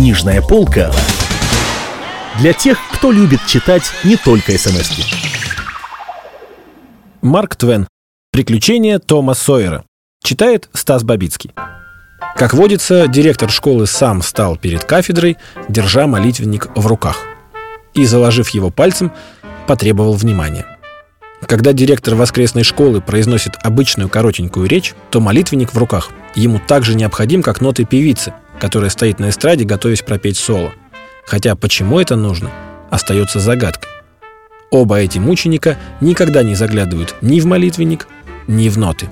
Книжная полка для тех, кто любит читать не только смс -ки. Марк Твен. Приключения Тома Сойера. Читает Стас Бабицкий. Как водится, директор школы сам стал перед кафедрой, держа молитвенник в руках. И, заложив его пальцем, потребовал внимания. Когда директор воскресной школы произносит обычную коротенькую речь, то молитвенник в руках ему так же необходим, как ноты певицы, которая стоит на эстраде, готовясь пропеть соло. Хотя почему это нужно, остается загадкой. Оба эти мученика никогда не заглядывают ни в молитвенник, ни в ноты.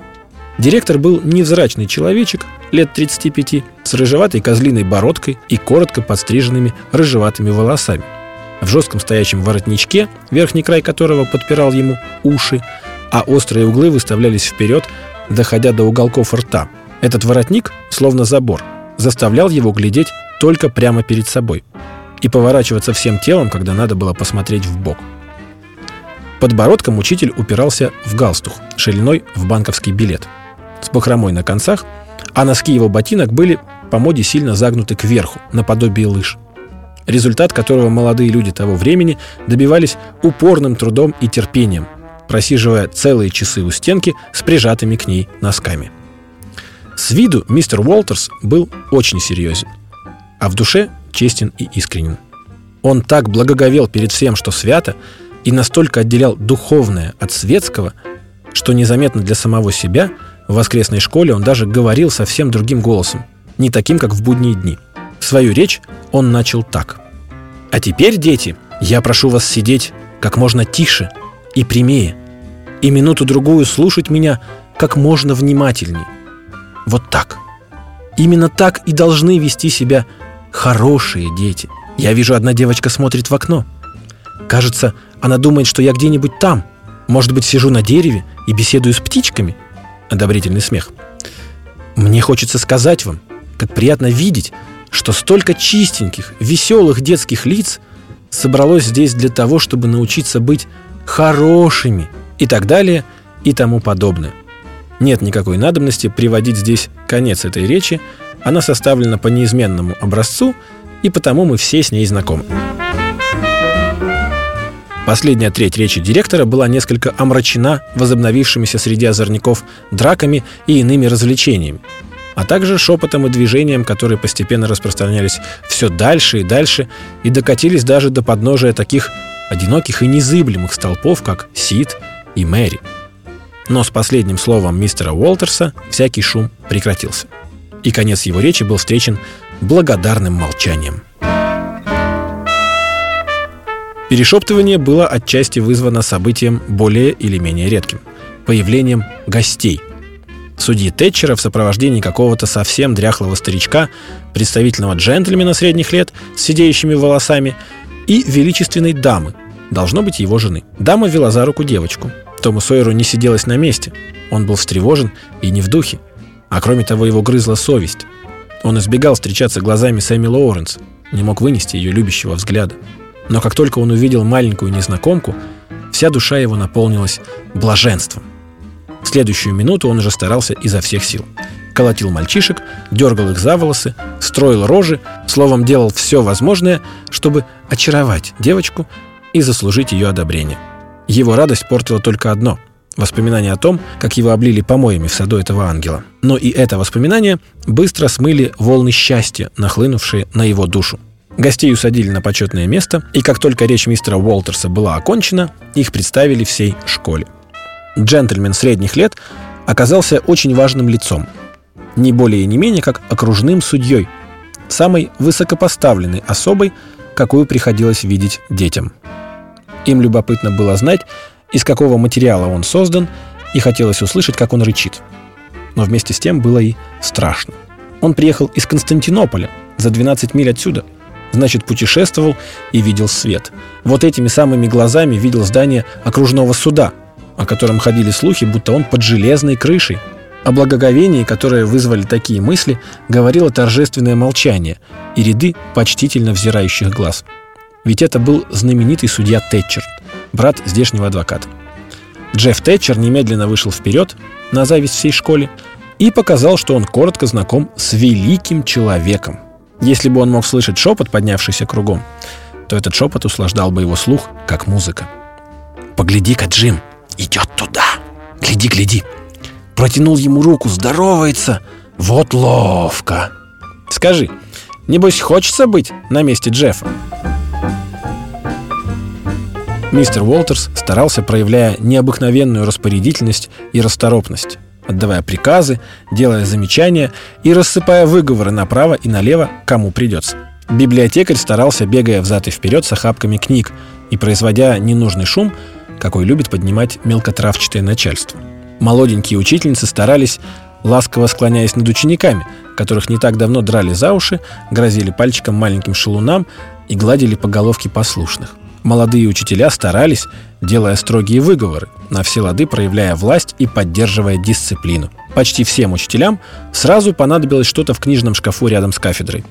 Директор был невзрачный человечек, лет 35, с рыжеватой козлиной бородкой и коротко подстриженными рыжеватыми волосами – в жестком стоячем воротничке, верхний край которого подпирал ему уши, а острые углы выставлялись вперед, доходя до уголков рта. Этот воротник, словно забор, заставлял его глядеть только прямо перед собой и поворачиваться всем телом, когда надо было посмотреть в бок. Подбородком учитель упирался в галстух, шириной в банковский билет, с бахромой на концах, а носки его ботинок были по моде сильно загнуты кверху, наподобие лыж – результат которого молодые люди того времени добивались упорным трудом и терпением, просиживая целые часы у стенки с прижатыми к ней носками. С виду мистер Уолтерс был очень серьезен, а в душе честен и искренен. Он так благоговел перед всем, что свято, и настолько отделял духовное от светского, что незаметно для самого себя в воскресной школе он даже говорил совсем другим голосом, не таким, как в будние дни – Свою речь он начал так. «А теперь, дети, я прошу вас сидеть как можно тише и прямее, и минуту-другую слушать меня как можно внимательней. Вот так. Именно так и должны вести себя хорошие дети. Я вижу, одна девочка смотрит в окно. Кажется, она думает, что я где-нибудь там. Может быть, сижу на дереве и беседую с птичками?» Одобрительный смех. «Мне хочется сказать вам, как приятно видеть, что столько чистеньких, веселых детских лиц собралось здесь для того, чтобы научиться быть хорошими и так далее и тому подобное. Нет никакой надобности приводить здесь конец этой речи, она составлена по неизменному образцу, и потому мы все с ней знакомы. Последняя треть речи директора была несколько омрачена возобновившимися среди озорников драками и иными развлечениями а также шепотом и движением, которые постепенно распространялись все дальше и дальше и докатились даже до подножия таких одиноких и незыблемых столпов, как Сид и Мэри. Но с последним словом мистера Уолтерса всякий шум прекратился. И конец его речи был встречен благодарным молчанием. Перешептывание было отчасти вызвано событием более или менее редким – появлением гостей – судьи Тэтчера в сопровождении какого-то совсем дряхлого старичка, представительного джентльмена средних лет с сидеющими волосами и величественной дамы, должно быть его жены. Дама вела за руку девочку. Тому Сойеру не сиделось на месте. Он был встревожен и не в духе. А кроме того, его грызла совесть. Он избегал встречаться глазами с Эми Лоуренс, не мог вынести ее любящего взгляда. Но как только он увидел маленькую незнакомку, вся душа его наполнилась блаженством – следующую минуту он уже старался изо всех сил. Колотил мальчишек, дергал их за волосы, строил рожи, словом, делал все возможное, чтобы очаровать девочку и заслужить ее одобрение. Его радость портила только одно – воспоминание о том, как его облили помоями в саду этого ангела. Но и это воспоминание быстро смыли волны счастья, нахлынувшие на его душу. Гостей усадили на почетное место, и как только речь мистера Уолтерса была окончена, их представили всей школе джентльмен средних лет оказался очень важным лицом, не более и не менее как окружным судьей, самой высокопоставленной особой, какую приходилось видеть детям. Им любопытно было знать, из какого материала он создан, и хотелось услышать, как он рычит. Но вместе с тем было и страшно. Он приехал из Константинополя, за 12 миль отсюда. Значит, путешествовал и видел свет. Вот этими самыми глазами видел здание окружного суда – о котором ходили слухи, будто он под железной крышей. О благоговении, которое вызвали такие мысли, говорило торжественное молчание и ряды почтительно взирающих глаз. Ведь это был знаменитый судья Тэтчер, брат здешнего адвоката. Джефф Тэтчер немедленно вышел вперед, на зависть всей школе, и показал, что он коротко знаком с великим человеком. Если бы он мог слышать шепот, поднявшийся кругом, то этот шепот услаждал бы его слух, как музыка. «Погляди-ка, Джим, идет туда! Гляди, гляди!» Протянул ему руку, здоровается. Вот ловко. Скажи, небось хочется быть на месте Джеффа? Мистер Уолтерс старался, проявляя необыкновенную распорядительность и расторопность, отдавая приказы, делая замечания и рассыпая выговоры направо и налево, кому придется. Библиотекарь старался, бегая взад и вперед с охапками книг и производя ненужный шум, какой любит поднимать мелкотравчатое начальство. Молоденькие учительницы старались, ласково склоняясь над учениками, которых не так давно драли за уши, грозили пальчиком маленьким шалунам и гладили по головке послушных. Молодые учителя старались, делая строгие выговоры, на все лады проявляя власть и поддерживая дисциплину. Почти всем учителям сразу понадобилось что-то в книжном шкафу рядом с кафедрой.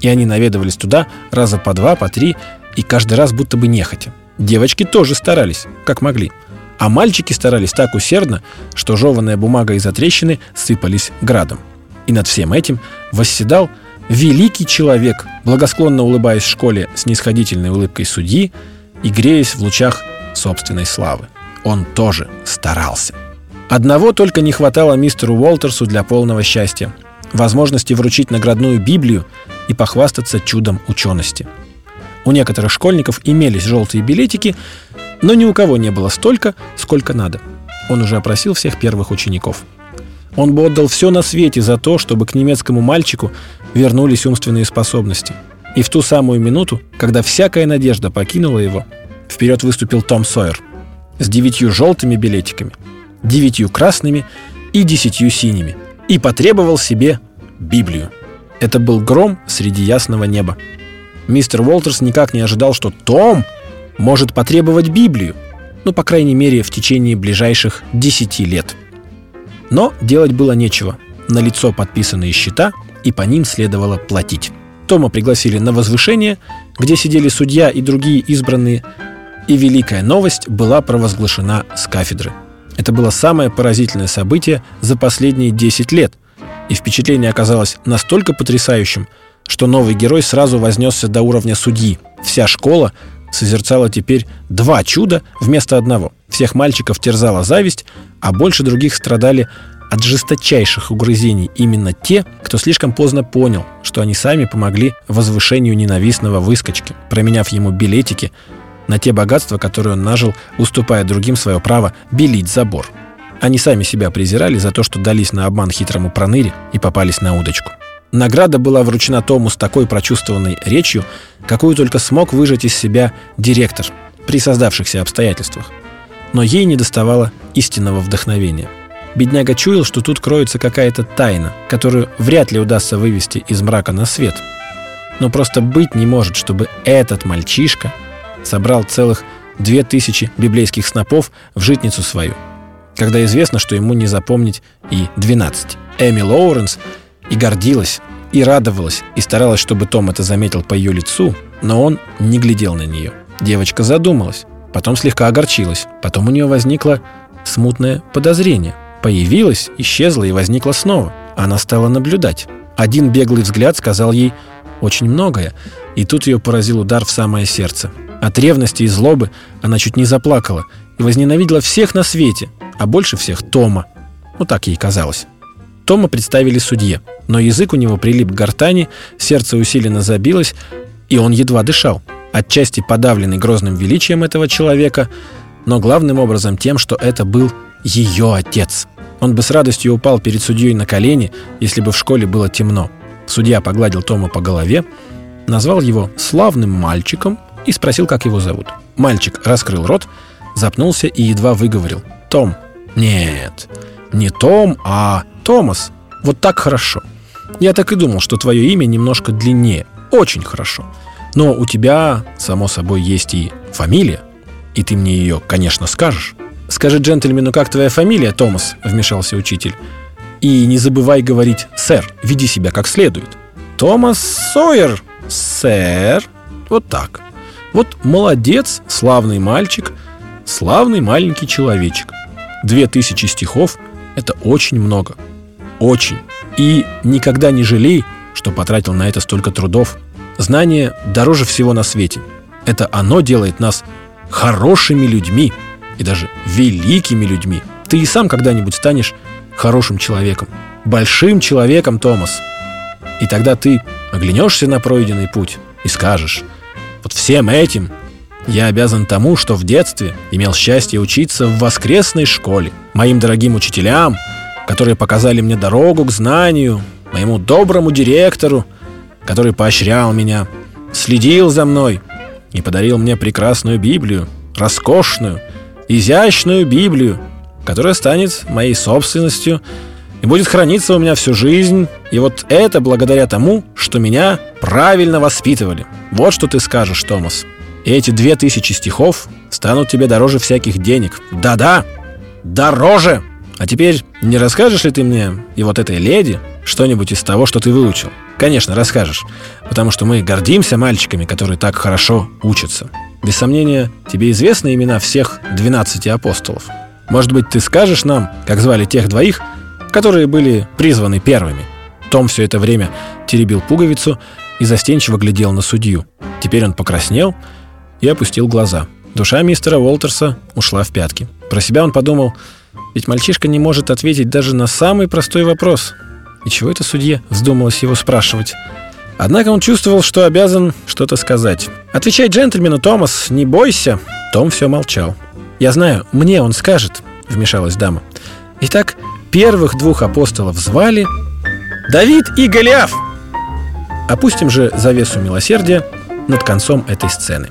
И они наведывались туда раза по два, по три, и каждый раз будто бы нехотя. Девочки тоже старались, как могли. А мальчики старались так усердно, что жеванная бумага и затрещины сыпались градом. И над всем этим восседал великий человек, благосклонно улыбаясь в школе с нисходительной улыбкой судьи и греясь в лучах собственной славы. Он тоже старался. Одного только не хватало мистеру Уолтерсу для полного счастья – возможности вручить наградную Библию и похвастаться чудом учености. У некоторых школьников имелись желтые билетики, но ни у кого не было столько, сколько надо. Он уже опросил всех первых учеников. Он бы отдал все на свете за то, чтобы к немецкому мальчику вернулись умственные способности. И в ту самую минуту, когда всякая надежда покинула его, вперед выступил Том Сойер с девятью желтыми билетиками, девятью красными и десятью синими и потребовал себе Библию. Это был гром среди ясного неба. Мистер Уолтерс никак не ожидал, что Том может потребовать Библию, ну, по крайней мере, в течение ближайших десяти лет. Но делать было нечего. На лицо подписанные счета, и по ним следовало платить. Тома пригласили на возвышение, где сидели судья и другие избранные, и великая новость была провозглашена с кафедры. Это было самое поразительное событие за последние 10 лет, и впечатление оказалось настолько потрясающим, что новый герой сразу вознесся до уровня судьи. Вся школа созерцала теперь два чуда вместо одного. Всех мальчиков терзала зависть, а больше других страдали от жесточайших угрызений именно те, кто слишком поздно понял, что они сами помогли возвышению ненавистного выскочки, променяв ему билетики на те богатства, которые он нажил, уступая другим свое право белить забор. Они сами себя презирали за то, что дались на обман хитрому проныре и попались на удочку. Награда была вручена Тому с такой прочувствованной речью, какую только смог выжать из себя директор при создавшихся обстоятельствах. Но ей не доставало истинного вдохновения. Бедняга чуял, что тут кроется какая-то тайна, которую вряд ли удастся вывести из мрака на свет. Но просто быть не может, чтобы этот мальчишка собрал целых две тысячи библейских снопов в житницу свою, когда известно, что ему не запомнить и 12. Эми Лоуренс и гордилась, и радовалась, и старалась, чтобы Том это заметил по ее лицу, но он не глядел на нее. Девочка задумалась, потом слегка огорчилась, потом у нее возникло смутное подозрение. Появилось, исчезло и возникло снова. Она стала наблюдать. Один беглый взгляд сказал ей очень многое, и тут ее поразил удар в самое сердце. От ревности и злобы она чуть не заплакала и возненавидела всех на свете, а больше всех Тома. Ну так ей казалось. Тома представили судье, но язык у него прилип к гортани, сердце усиленно забилось, и он едва дышал, отчасти подавленный грозным величием этого человека, но главным образом тем, что это был ее отец. Он бы с радостью упал перед судьей на колени, если бы в школе было темно. Судья погладил Тома по голове, назвал его «славным мальчиком» и спросил, как его зовут. Мальчик раскрыл рот, запнулся и едва выговорил. «Том». «Нет, не Том, а Томас. Вот так хорошо. Я так и думал, что твое имя немножко длиннее. Очень хорошо. Но у тебя, само собой, есть и фамилия. И ты мне ее, конечно, скажешь. Скажи джентльмену, как твоя фамилия, Томас, вмешался учитель. И не забывай говорить «сэр», веди себя как следует. Томас Сойер, сэр. Вот так. Вот молодец, славный мальчик, славный маленький человечек. Две тысячи стихов – это очень много. Очень. И никогда не жалей, что потратил на это столько трудов. Знание дороже всего на свете. Это оно делает нас хорошими людьми и даже великими людьми. Ты и сам когда-нибудь станешь хорошим человеком, большим человеком, Томас. И тогда ты оглянешься на пройденный путь и скажешь, вот всем этим я обязан тому, что в детстве имел счастье учиться в воскресной школе, моим дорогим учителям, которые показали мне дорогу к знанию, моему доброму директору, который поощрял меня, следил за мной и подарил мне прекрасную Библию, роскошную, изящную Библию, которая станет моей собственностью и будет храниться у меня всю жизнь. И вот это благодаря тому, что меня правильно воспитывали. Вот что ты скажешь, Томас. И эти две тысячи стихов станут тебе дороже всяких денег. Да-да, дороже! А теперь не расскажешь ли ты мне и вот этой леди что-нибудь из того, что ты выучил? Конечно, расскажешь, потому что мы гордимся мальчиками, которые так хорошо учатся. Без сомнения, тебе известны имена всех 12 апостолов. Может быть, ты скажешь нам, как звали тех двоих, которые были призваны первыми. Том все это время теребил пуговицу и застенчиво глядел на судью. Теперь он покраснел и опустил глаза. Душа мистера Уолтерса ушла в пятки. Про себя он подумал, ведь мальчишка не может ответить даже на самый простой вопрос. И чего это судье вздумалось его спрашивать? Однако он чувствовал, что обязан что-то сказать. «Отвечай джентльмену, Томас, не бойся!» Том все молчал. «Я знаю, мне он скажет», — вмешалась дама. Итак, первых двух апостолов звали Давид и Голиаф. Опустим же завесу милосердия над концом этой сцены.